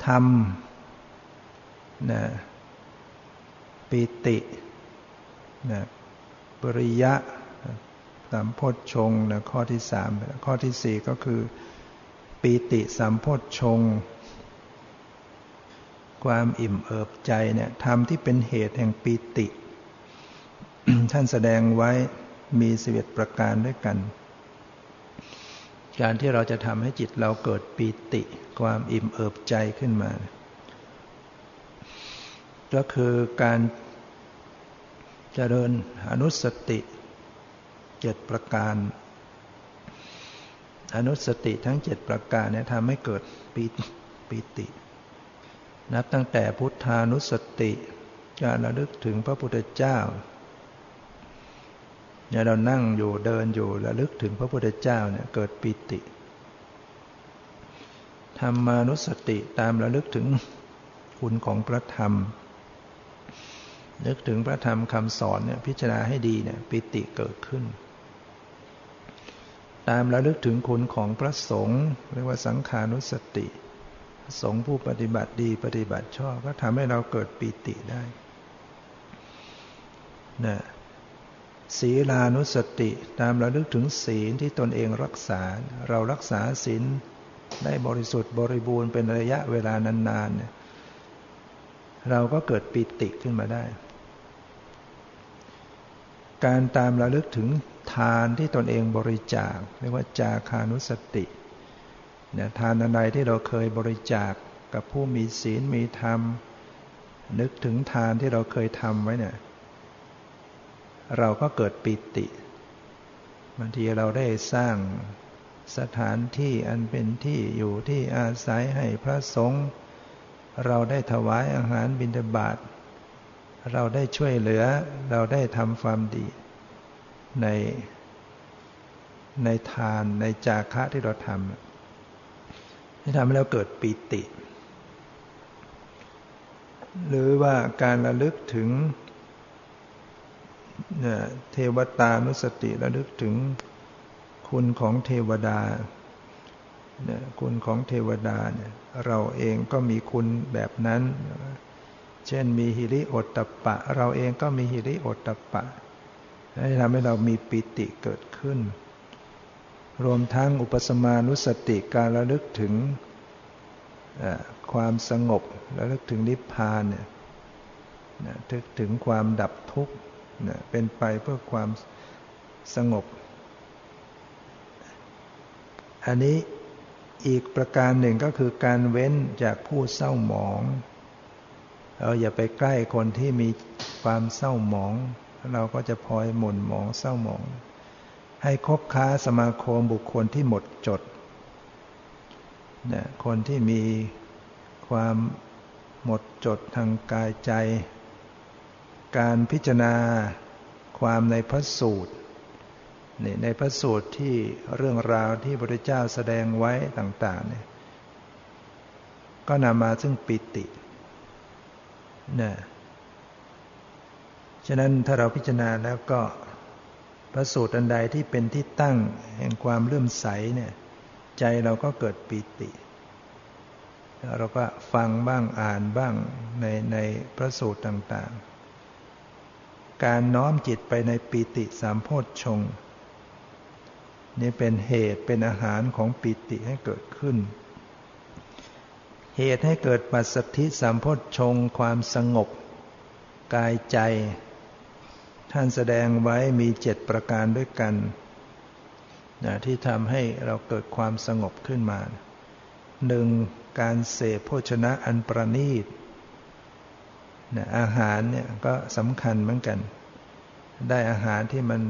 ทำนะปิตินะปริยะสามโพชฌงนะข้อที่สามข้อที่สี่ก็คือปีติสามโพชฌงความอิ่มเอิบใจเนี่ยธรรมที่เป็นเหตุแห่งปีติ ท่านแสดงไว้มีสิบเอ็ดประการด้วยกัน การที่เราจะทำให้จิตเราเกิดปีติ ความอิ่มเอิบใจขึ้นมา ก็คือการเจริญอนุสติเจ็ดประการ อนุสติทั้งเจ็ดประการเนี่ยทำให้เกิดปีปติ นับตั้งแต่พุทธานุสติ การระลึกถึงพระพุทธเจ้า เนี่ยเรานั่งอยู่เดินอยู่ระลึกถึงพระพุทธเจ้าเนี่ยเกิดปิติธรรมานุสติตามระลึกถึงคุณของพระธรรม นึกถึงพระธรรมคำสอนเนี่ยพิจารณาให้ดีเนี่ยปิติเกิดขึ้น ตามระลึกถึงคุณของพระสงฆ์เรียกว่าสังขานุสติสงฆ์ผู้ปฏิบัติดีปฏิบัติชอบก็ทำให้เราเกิดปิติได้นะ ศีลานุสติ ตามระลึกถึงศีลที่ตนเองรักษา เรารักษาศีลได้บริสุทธิ์บริบูรณ์เป็นระยะเวลานานๆเนี่ยเราก็เกิดปิติขึ้นมาได้ การตามระลึกถึงทานที่ตนเองบริจาคเรียกว่าจาคานุสติเนี่ยทานอะไรที่เราเคยบริจาคกับผู้มีศีลมีธรรม นึกถึงทานที่เราเคยทำไว้เนี่ย เราก็เกิดปิติบางทีเราได้สร้างสถานที่อันเป็นที่อยู่ที่อาศัยให้พระสงฆ์เราได้ถวายอาหารบิณฑบาตเราได้ช่วยเหลือเราได้ทำความดี ใน ในทานในจาคะที่เราทำที่ทำให้เราเกิดปีติ หรือว่าการระลึกถึง เทวตานุสติระลึกถึงคุณของเทวดาเนี่ยคุณของเทวดาเนี่ยเราเองก็มีคุณแบบนั้น เช่นมีหิริโอตตะปะ เราเองก็มีหิริโอตตะปะให้ทำให้เรามีปิติเกิดขึ้น รวมทั้งอุปสมานุสติการระลึกถึงความสงบระลึกถึงนิพพานเนี่ยทึกถึงความดับทุกข์ เป็นไปเพื่อความสงบ อันนี้อีกประการหนึ่งก็คือการเว้นจากผู้เศร้าหมอง เราอย่าไปใกล้คนที่มีความเศร้าหมอง เราก็จะพลอยหม่นหมองเศร้าหมอง ให้คบค้าสมาคมบุคคลที่หมดจดนะคนที่มีความหมดจดทางกายใจ การพิจารณาความในพระสูตรนี่ในพระสูตรที่เรื่องราวที่พระเจ้าแสดงไว้ต่างๆเนี่ยก็นำมาซึ่งปิตินะฉะนั้นถ้าเราพิจารณาแล้วก็พระสูตรอันใดที่เป็นที่ตั้งแห่งความเลื่อมใสเนี่ยใจเราก็เกิดปิติ เราก็ฟังบ้างอ่านบ้างในในพระสูตรต่าง ๆ การน้อมจิตไปในปิติสามโพชฌงนี่เป็นเหตุเป็นอาหารของปิติให้เกิดขึ้น เหตุให้เกิดปัสสธิสัมโพธชงความสงบ กายใจ ท่านแสดงไว้มีเจ็ดประการด้วยกันนะที่ทำให้เราเกิดความสงบขึ้นมาหนึ่งการเสพโภชนะอันประณีต อาหารเนี่ยก็สำคัญเหมือนกัน ได้อาหารที่มัน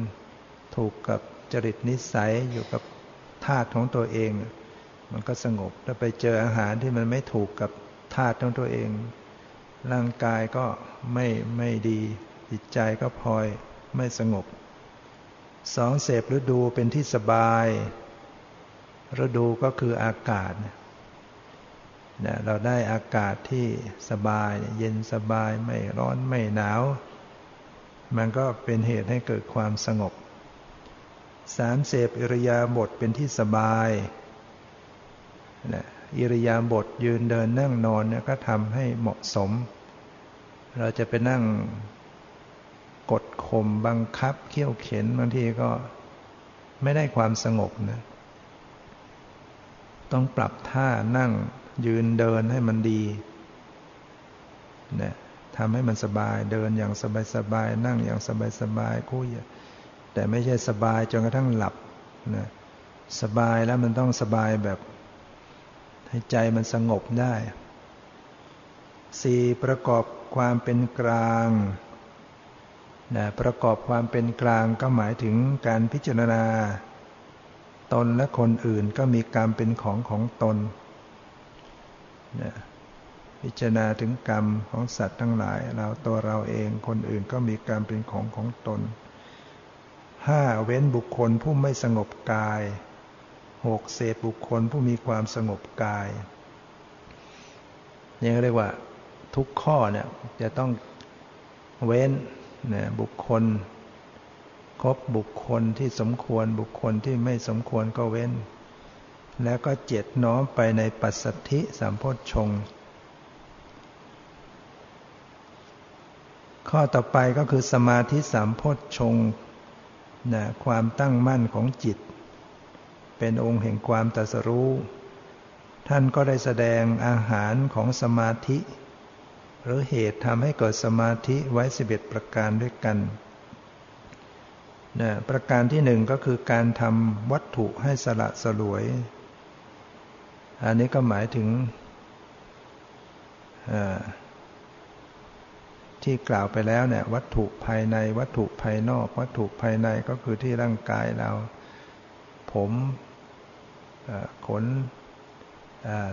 ถูกกับจริตนิสัยอยู่กับธาตุของตัวเอง มันก็สงบถ้าไปเจออาหารที่มันไม่ถูกกับธาตุของตัวเอง ร่างกายก็ไม่ไม่ดีจิตใจก็พลอยไม่สงบสองเสพฤดูเป็นที่สบายฤดูก็คืออากาศเนี่ยเราได้อากาศที่สบายเย็นสบายไม่ร้อนไม่หนาว มันก็เป็นเหตุให้เกิดความสงบสามเสพอิริยาบถเป็นที่สบายนะอิริยาบถยืนเดินนั่งนอนเนี่ยก็ทำให้เหมาะสม เราจะไปนั่งกดข่มบังคับเขี่ยวเข็นบางทีก็ไม่ได้ความสงบนะต้องปรับท่านั่ง ยืนเดินให้มันดีนะทำให้มันสบายเดินอย่างสบายๆนั่งอย่างสบายๆคุยแต่ไม่ใช่สบายจนกระทั่งหลับนะสบายแล้วมันต้องสบายแบบ ให้ใจมันสงบได้สี่ประกอบความเป็นกลางนะประกอบความเป็นกลางก็หมายถึงการพิจารณา ตนและคนอื่นก็มีกรรมเป็นของของตน พิจารณาถึงกรรมของสัตว์ทั้งหลาย เราตัวเราเองคนอื่นก็มีกรรมเป็นของของตนห้าเว้นบุคคลผู้ไม่สงบกายหกเศษบุคคลผู้มีความสงบกายนี่เรียกว่าทุกข้อเนี่ยจะต้องเว้นนี่ยบุคคลครบบุคคลที่สมควรบุคคลที่ไม่สมควรก็เว้น แล้วก็เจ็ดน้อมไปในปัสสัทธิสามโพชฌงข้อต่อไปก็คือสมาธิสามโพชฌงนะความตั้งมั่นของจิต เป็นองค์แห่งความตรัสรู้ ท่านก็ได้แสดงอาหารของสมาธิ หรือเหตุทำให้เกิดสมาธิไว้สิบเอ็ดประการด้วยกันนะประการที่หนึ่งก็คือการทำวัตถุให้สละสลวย อันนี้ก็หมายถึงที่กล่าวไปแล้วเนี่ยวัตถุภายในวัตถุภายนอก วัตถุภายในก็คือที่ร่างกายเรา ผมขน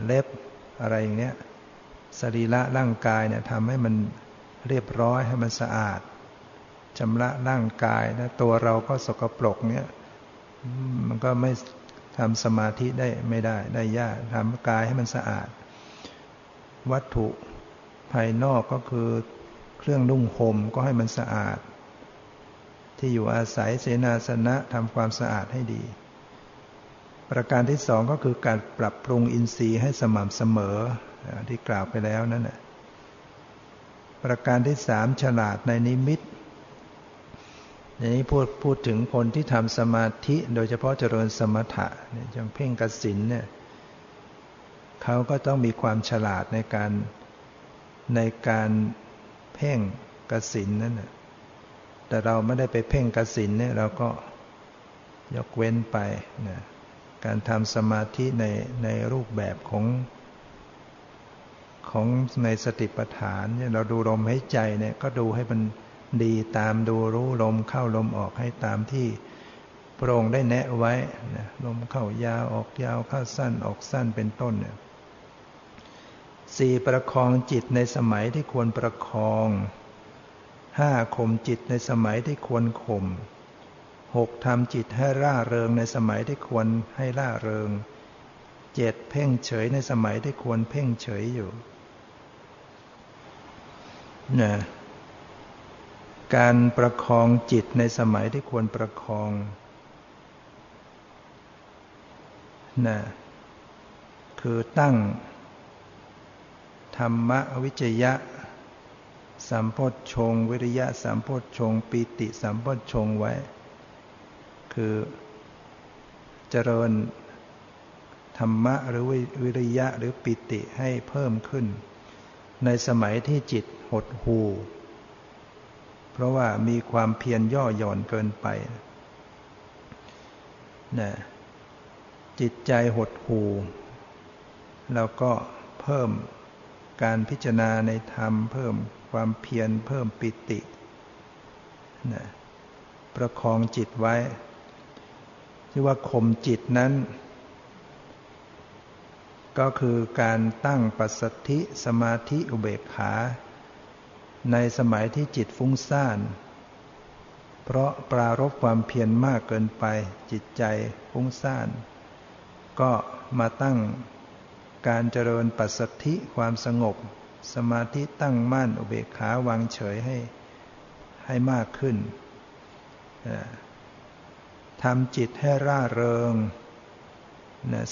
เล็บอะไรอย่างเนี้ยสรีระร่างกายเนี่ยทำให้มันเรียบร้อยให้มันสะอาดชำระร่างกายนะตัวเราก็สกปรกเนี่ยมันก็ไม่ ทำสมาธิได้ไม่ได้ได้ยากทำกายให้มันสะอาด วัตถุภายนอกก็คือเครื่องนุ่งห่มก็ให้มันสะอาด ที่อยู่อาศัยเสนาสนะทำความสะอาดให้ดี ประการที่สองก็คือการปรับปรุงอินทรีย์ให้สม่ำเสมอที่กล่าวไปแล้วนั่นแหละประการที่สามฉลาดในนิมิต ในนี้พูดพูดถึงคนที่ทำสมาธิโดยเฉพาะเจริญสมถะเนี่ยอย่างเพ่งกสินเนี่ยเขาก็ต้องมีความฉลาดในการในการเพ่งกสินนั่นแหะแต่เราไม่ได้ไปเพ่งกสินเนี่ยเราก็ยกเว้นไปนะการทำสมาธิในในรูปแบบของของในสติปัฏฐานเนี่ยเราดูลมหายใจเนี่ยก็ดูให้มัน ดีตามดูรู้ลมเข้าลมออกให้ตามที่พระองค์ได้แนะไว้นะลมเข้ายาวออกยาวเข้าสั้นออกสั้นเป็นต้นเนี่ยสี่ประคองจิตในสมัยที่ควรประคองห้าข่มจิตในสมัยที่ควรข่มหกทำจิตให้ร่าเริงในสมัยที่ควรให้ร่าเริงเจ็ดเพ่งเฉยในสมัยที่ควรเพ่งเฉยอยู่นะ การประคองจิตในสมัยที่ควรประคองนะคือตั้ง ธรรมวิจยะสัมโพธชงวิริยะสัมโพธชงปิติสัมโพธชงไว้ คือเจริญธรรมะหรือวิริยะหรือปิติให้เพิ่มขึ้น ในสมัยที่จิตหดหู เพราะว่ามีความเพียรย่อหย่อนเกินไปนะจิตใจหดหูแล้วก็เพิ่มการพิจารณาในธรรม เพิ่มความเพียรเพิ่มปิตินะประคองจิตไว้ที่ว่าข่มจิตนั้น ก็คือการตั้งปัสสธิสมาธิอุเบกขา ในสมัยที่จิตฟุ้งซ่าน เพราะปรารบความเพียรมากเกินไปจิตใจฟุ้งซ่าน ก็มาตั้งการเจริญปัสสธิความสงบ สมาธิตั้งมั่นอุเบกขาวางเฉยให้ให้มากขึ้นทำจิตให้ร่าเริง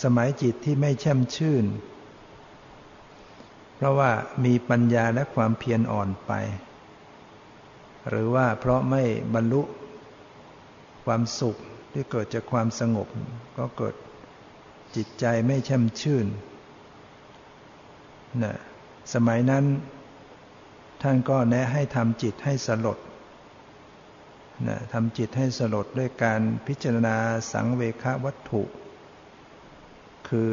สมัยจิตที่ไม่แช่มชื่น ราะว่ามีปัญญาและความเพียรอ่อนไป หรือว่าเพราะไม่บรรลุความสุขที่เกิดจากความสงบ ก็เกิดจิตใจไม่แช่มชื่นนะสมัยนั้น ท่านก็แนะให้ทำจิตให้สลดนะทำจิตให้สลดด้วยการพิจารณาสังเวควัตถุ คือ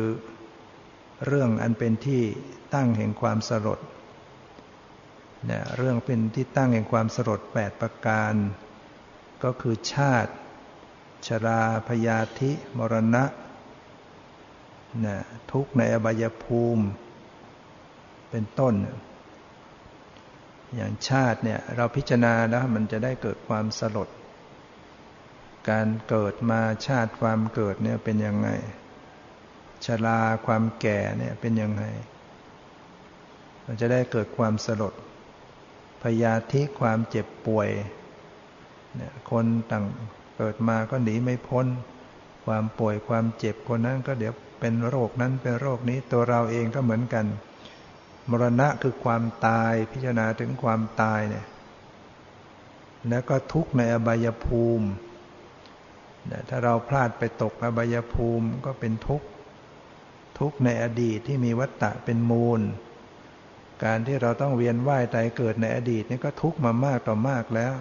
เรื่องอันเป็นที่ตั้งแห่งความสลดเนี่ยเรื่องเป็นที่ตั้งแห่งความสลดแปดประการ ก็คือชาติ ชราพยาธิมรณะนะทุกในอบายภูมิ เป็นต้น อย่างชาติเนี่ยเราพิจารณาแล้วมันจะได้เกิดความสลด การเกิดมาชาติความเกิดเนี่ยเป็นยังไง ชราความแก่เนี่ยเป็นยังไงมันจะได้เกิดความสลด พยาธิความเจ็บป่วยเนี่ยคนต่างเกิดมาก็หนีไม่พ้น ความป่วยความเจ็บคนนั้นก็เดี๋ยวเป็นโรคนั้นเป็นโรคนี้ตัวเราเองก็เหมือนกัน มรณะคือความตายพิจารณาถึงความตายเนี่ยแล้วก็ทุกข์ในอบายภูมิ ถ้าเราพลาดไปตกอบายภูมิก็เป็นทุกข์ ทุกในอดีตที่มีวัตตะเป็นมูล การที่เราต้องเวียนว่ายตายเกิดในอดีตนี่ก็ทุกมามากต่อมากแล้ว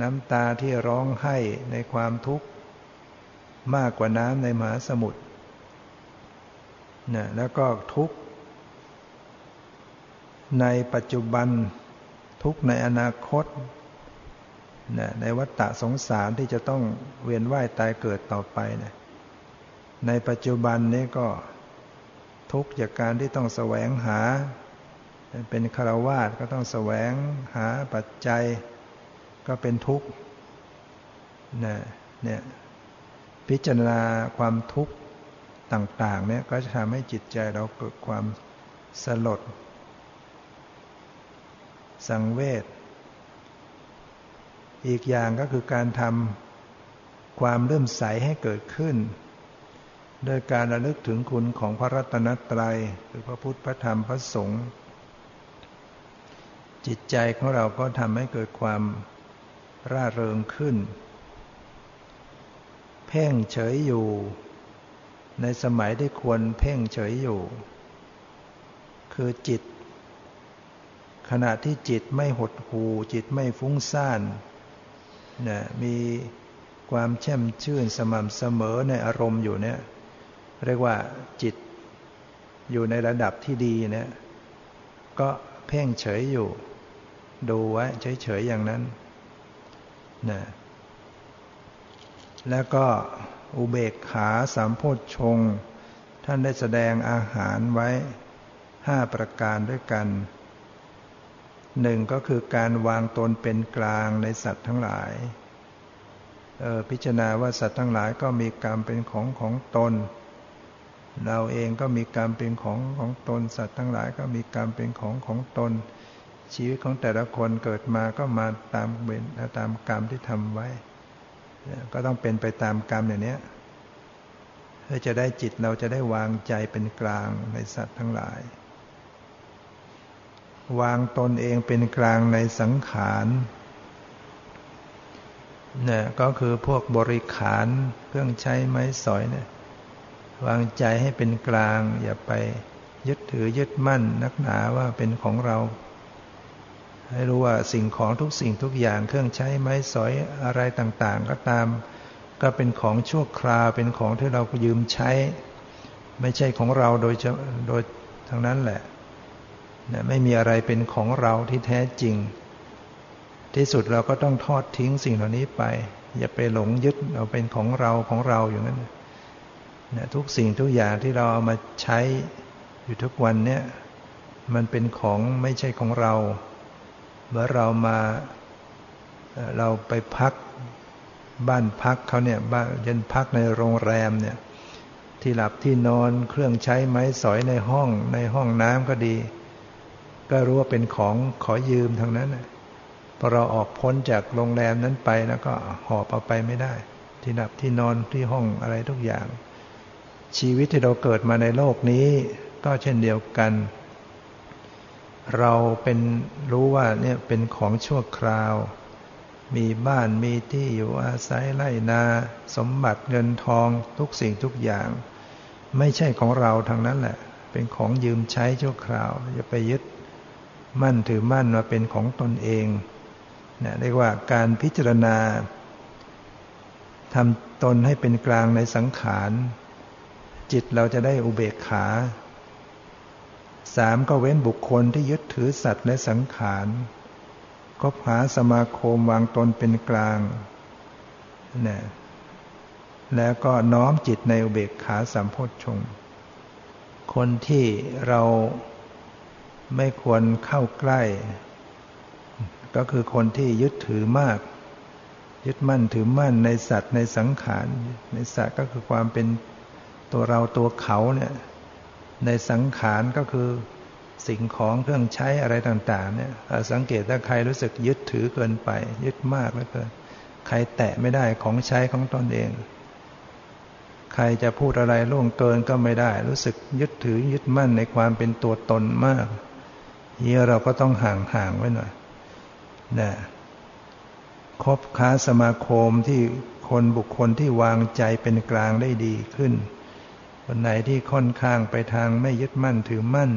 น้ำตาที่ร้องไห้ในความทุกข์ มากกว่าน้ำในมหาสมุทรนะแล้วก็ทุกข์ ในปัจจุบันทุกข์ในอนาคตนะในวัฏฏะสงสารที่จะต้องเวียนว่ายตายเกิดต่อไปนะในปัจจุบันนี้ก็ ทุกข์จากการที่ต้องแสวงหา เป็นคารวาสก็ต้องแสวงหาปัจจัย ก็เป็นทุกข์นะเนี่ยพิจารณาความทุกข์ต่างๆเนี่ยก็จะทำให้จิตใจเราเกิดความสลด สังเวชอีกอย่างก็คือการทำความเลื่อมใสให้เกิดขึ้น โดยการระลึกถึงคุณของพระรัตนตรัยหรือพระพุทธพระธรรมพระสงฆ์จิตใจของเราก็ทำให้เกิดความร่าเริงขึ้น เพ่งเฉยอยู่ ในสมัยที่ควรเพ่งเฉยอยู่ คือจิต ขณะที่จิตไม่หดหูจิตไม่ฟุ้งซ่านนะมีความแช่มชื่นสม่ำเสมอในอารมณ์อยู่เนี่ย เรียกว่าจิตอยู่ในระดับที่ดีเนี่ยก็เพ่งเฉยอยู่ ดูไว้เฉยๆอย่างนั้นนะแล้วก็อุเบกขาสามโพชฌงท่านได้แสดงอาหารไว้ห้าประการด้วยกันหนึ่งก็คือการวางตนเป็นกลางในสัตว์ทั้งหลายพิจารณาว่าสัตว์ทั้งหลายก็มีกรรมเป็นของของตน เราเองก็มีกรรมเป็นของของตนสัตว์ทั้งหลายก็มีกรรมเป็นของของตน ชีวิตของแต่ละคนเกิดมาก็มาตามเวรตามกรรมที่ทำไว้ ก็ต้องเป็นไปตามกรรมอย่างนี้เพื่อจะได้จิตเราจะได้วางใจเป็นกลางในสัตว์ทั้งหลาย วางตนเองเป็นกลางในสังขารเนี่ยก็คือพวกบริขารเครื่องใช้ไม้สอยเนี่ย วางใจให้เป็นกลาง อย่าไปยึดถือยึดมั่น นักหนาว่าเป็นของเรา ให้รู้ว่าสิ่งของทุกสิ่งทุกอย่างเครื่องใช้ไม้สอยอะไรต่างๆ ก็ตาม ก็เป็นของชั่วคราวเป็นของที่เรายืมใช้ ไม่ใช่ของเราโดยโดยทางนั้นแหละนะไม่มีอะไรเป็นของเราที่แท้จริง ที่สุดเราก็ต้องทอดทิ้งสิ่งเหล่านี้ไป อย่าไปหลงยึดเอาเป็นของเราของเราอย่างนั้นนะ ทุกสิ่งทุกอย่างที่เราเอามาใช้อยู่ทุกวันเนี่ยมันเป็นของไม่ใช่ของเรา เมื่อเรามาเราไปพักบ้านพักเขาเนี่ยบ้านยันพักในโรงแรมเนี่ยที่หลับที่นอนเครื่องใช้ไม้สอยในห้องในห้องน้ำก็ดี ก็รู้ว่าเป็นของขอยืมทั้งนั้นพอเราออกพ้นจากโรงแรมนั้นไปแล้วก็หอบเอาไปไม่ได้ ที่หลับที่นอนที่ห้องอะไรทุกอย่าง ชีวิตที่เราเกิดมาในโลกนี้ ก็เช่นเดียวกัน เราเป็นรู้ว่าเนี่ยเป็นของชั่วคราว มีบ้านมีที่อยู่อาศัยไร่นา สมบัติเงินทองทุกสิ่งทุกอย่าง ไม่ใช่ของเราทางนั้นแหละ เป็นของยืมใช้ชั่วคราวอย่าไปยึดมั่นถือมั่นมาเป็นของตนเองนะเรียกว่าการพิจารณาทำตนให้เป็นกลางในสังขาร จิตเราจะได้อุเบกขาสามก็เว้นบุคคลที่ยึดถือสัตว์และสังขารก็หาสมาคมวางตนเป็นกลางนะแล้วก็น้อมจิตในอุเบกขาสัมโพชฌงคนที่เราไม่ควรเข้าใกล้ ก็คือคนที่ยึดถือมาก ยึดมั่นถือมั่นในสัตว์ในสังขาร ในสัตว์ก็คือความเป็น ตัวเราตัวเขาเนี่ยในสังขารก็คือสิ่งของเครื่องใช้อะไรต่าง ๆ เนี่ยสังเกตถ้าใครรู้สึกยึดถือเกินไป ยึดมากแล้วเกินใครแตะไม่ได้ของใช้ของตนเอง ใครจะพูดอะไรล่วงเกินก็ไม่ได้ รู้สึกยึดถือยึดมั่นในความเป็นตัวตนมากเยี่เราก็ต้องห่างๆไว้หน่อยนะคบค้าสมาคมที่คนบุคคลที่วางใจเป็นกลางได้ดีขึ้น คนไหนที่ค่อนข้างไปทางไม่ยึดมั่นถือมั่น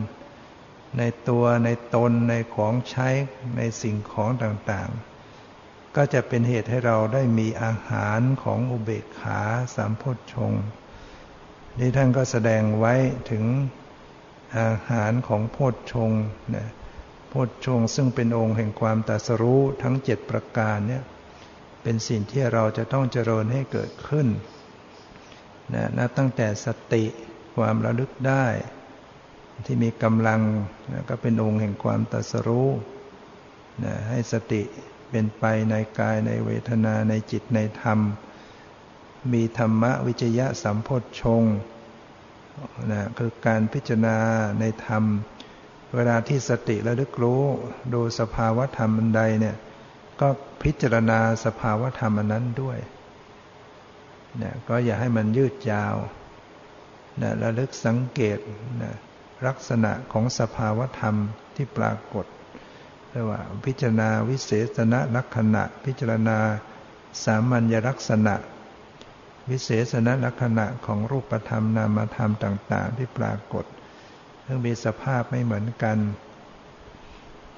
ในตัวในตนในของใช้ในสิ่งของต่างๆ ก็จะเป็นเหตุให้เราได้มีอาหารของอุเบกขาสามพชงนี่ท่านก็แสดงไว้ถึงอาหารของโพชฌงนะโพชฌงซึ่งเป็นองค์แห่งความตรัสรู้ทั้งเจ็ดประการเนี่ยเป็นสิ่งที่เราจะต้องเจริญให้เกิดขึ้น นะนับตั้งแต่สติความระลึกได้ ที่มีกำลังนะก็เป็นองค์แห่งความตรัสรู้นะให้สติเป็นไปในกายในเวทนาในจิตในธรรม มีธรรมวิจยะสัมโพชงค์นะคือการพิจารณาในธรรม เวลาที่สติระลึกรู้ดูสภาวะธรรมอันใดเนี่ยก็พิจารณาสภาวะธรรมอันนั้นด้วย นะก็อย่าให้มันยืดยาวนะระลึกสังเกตนะลักษณะของสภาวธรรมที่ปรากฏเรียกว่าพิจารณาวิเศษณลักษณะ พิจารณาสามัญลักษณะ วิเศษณลักษณะของรูปธรรมนามธรรมต่าง ๆ ที่ปรากฏซึ่งมีสภาพไม่เหมือนกัน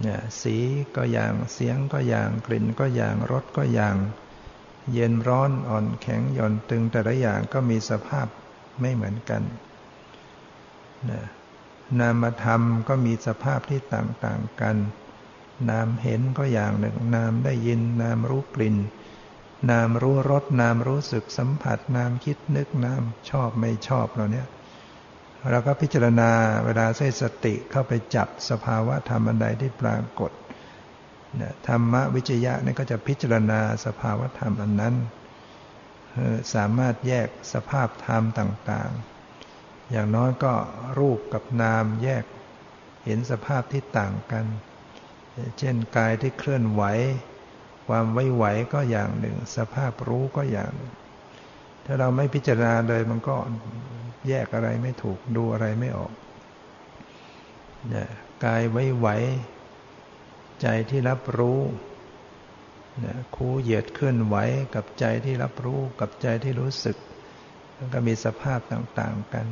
เนี่ยสีก็อย่างเสียงก็อย่างกลิ่นก็อย่างรสก็อย่าง เย็นร้อนอ่อนแข็งหย่อนตึงแต่ละอย่างก็มีสภาพไม่เหมือนกันนะนามธรรมก็มีสภาพที่ต่างๆกัน นามเห็นก็อย่างหนึ่ง นามได้ยิน นามรู้กลิ่น นามรู้รส นามรู้สึกสัมผัส นามคิดนึก นามชอบไม่ชอบเราเนี้ยเราก็พิจารณาเวลาใช้สติเข้าไปจับสภาวะธรรมอันใดที่ปรากฏ ธรรมวิจยะนี่ก็จะพิจารณาสภาวะธรรมอันนั้นสามารถแยกสภาพธรรมต่างๆ อย่างน้อยก็รูปกับนามแยกเห็นสภาพที่ต่างกัน เช่นกายที่เคลื่อนไหว ความไว้ไหวก็อย่างหนึ่ง สภาพรู้ก็อย่างหนึ่งถ้าเราไม่พิจารณาเลยมันก็แยกอะไรไม่ถูกดูอะไรไม่ออกกายไว้ไหว ใจที่รับรู้นี่ยคูเหยียดเคลื่อนไหวกับใจที่รับรู้กับใจที่รู้สึก มันก็มีสภาพต่างๆกัน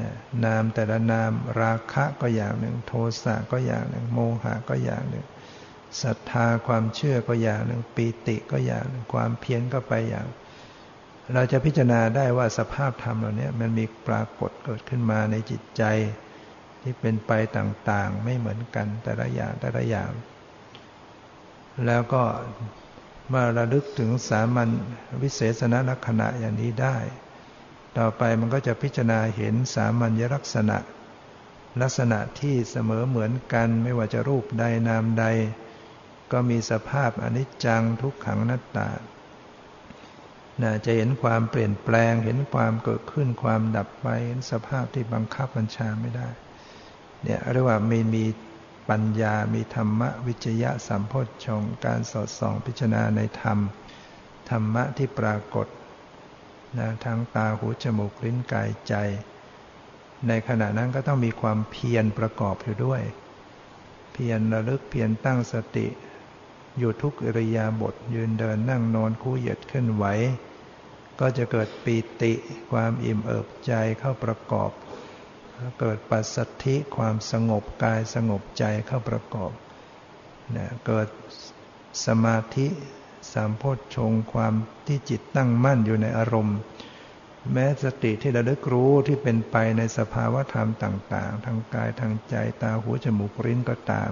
นะนามแต่ละนามราคะก็อย่างหนึ่ง โทสะก็อย่างหนึ่ง โมหะก็อย่างหนึ่งศรัทธาความเชื่อก็อย่างหนึ่งปีติก็อย่างหนึ่งความเพียรก็ไปอย่าง เราจะพิจารณาได้ว่าสภาพธรรมเหล่านี้มันมีปรากฏเกิดขึ้นมาในจิตใจ ที่เป็นไปต่างๆ ไม่เหมือนกันแต่ละอย่างแต่ละอย่าง แล้วก็เมื่อระลึกถึงสามัญวิเศษณลักษณะอย่างนี้ได้ ต่อไปมันก็จะพิจารณาเห็นสามัญลักษณะ ลักษณะที่เสมอเหมือนกันไม่ว่าจะรูปใดนามใด ก็มีสภาพอนิจจังทุกขังนัตตานะจะเห็นความเปลี่ยนแปลง เห็นความเกิดขึ้นความดับไป เห็นสภาพที่บังคับบัญชาไม่ได้ เนี่ยเรียกว่ามีมีปัญญา มีธรรมะวิจยะสัมโพชฌงการสอดส่องพิจารณาในธรรม ธรรมะที่ปรากฏนะทางตาหูจมูกลิ้นกายใจ ในขณะนั้นก็ต้องมีความเพียรประกอบอยู่ด้วย เพียรระลึกเพียรตั้งสติ อยู่ทุกอิริยาบถยืนเดินนั่งนอนคู่เหยียดขึ้นไหวก็จะเกิดปีติความอิ่มเอิบใจเข้าประกอบ เกิดปัสสัทธิความสงบกายสงบใจเข้าประกอบนะเกิดสมาธิสามโพชฌงความที่จิตตั้งมั่นอยู่ในอารมณ์ แม้สติที่ระลึกรู้ที่เป็นไปในสภาวะธรรมต่าง ๆ ทางกายทางใจตาหูจมูกลิ้นก็ตาม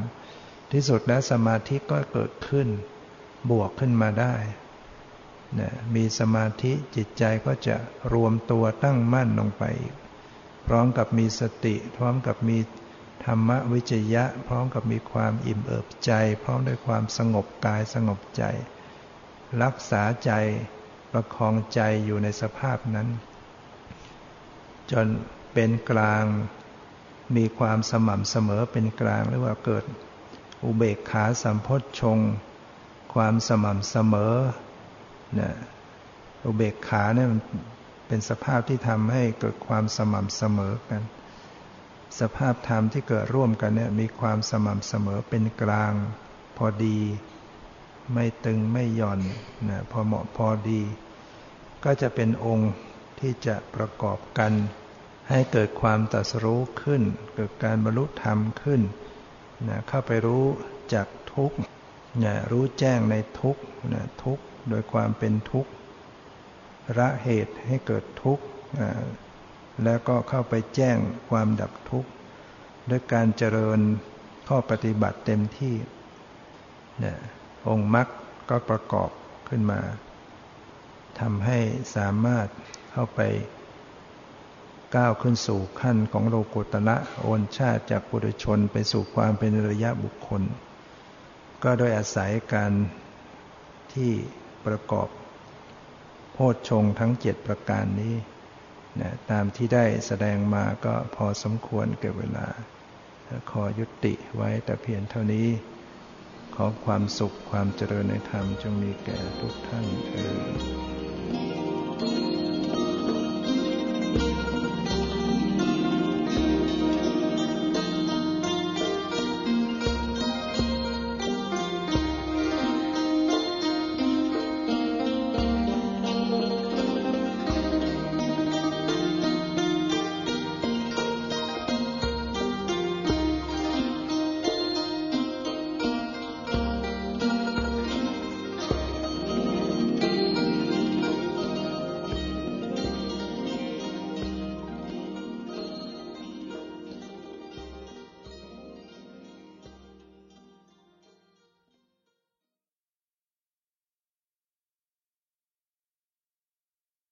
ที่สุดแล้วสมาธิก็เกิดขึ้น บวกขึ้นมาได้นะมีสมาธิจิตใจก็จะรวมตัวตั้งมั่นลงไป พร้อมกับมีสติ พร้อมกับมีธรรมวิจยะ พร้อมกับมีความอิ่มเอิบใจ พร้อมด้วยความสงบกายสงบใจ รักษาใจประคองใจอยู่ในสภาพนั้น จนเป็นกลาง มีความสม่ำเสมอเป็นกลางหรือว่าเกิด อุเบกขาสัมพชง ความสม่ำเสมอนะอุเบกขาเนี่ยมัน เป็นสภาพที่ทำให้เกิดความสม่ำเสมอกัน สภาพธรรมที่เกิดร่วมกันเนี่ยมีความสม่ำเสมอเป็นกลาง พอดี ไม่ตึงไม่หย่อนนะพอเหมาะพอดี ก็จะเป็นองค์ที่จะประกอบกัน ให้เกิดความตัสรู้ขึ้น เกิดการบรรลุธรรมขึ้นนะเข้าไปรู้จากทุกนะรู้แจ้งในทุกนะทุกโดยความเป็นทุกข์ ระเหตุให้เกิดทุกข์แล้วก็เข้าไปแจ้งความดับทุกข์ด้วยการเจริญข้อปฏิบัติเต็มที่เนี่ยองค์มรรคก็ประกอบขึ้นมาทำให้สามารถเข้าไปก้าวขึ้นสู่ขั้นของโลกุตละโอนชาติจากปุถุชนไปสู่ความเป็นระยะบุคคล ก็โดยอาศัยการที่ประกอบ โพชฌงทั้งเจ็ดประการนี้นะตามที่ได้แสดงมาก็พอสมควรเก็บเวลา ขอยุติไว้แต่เพียงเท่านี้ ขอความสุขความเจริญในธรรมจงมีแก่ทุกท่านเถิด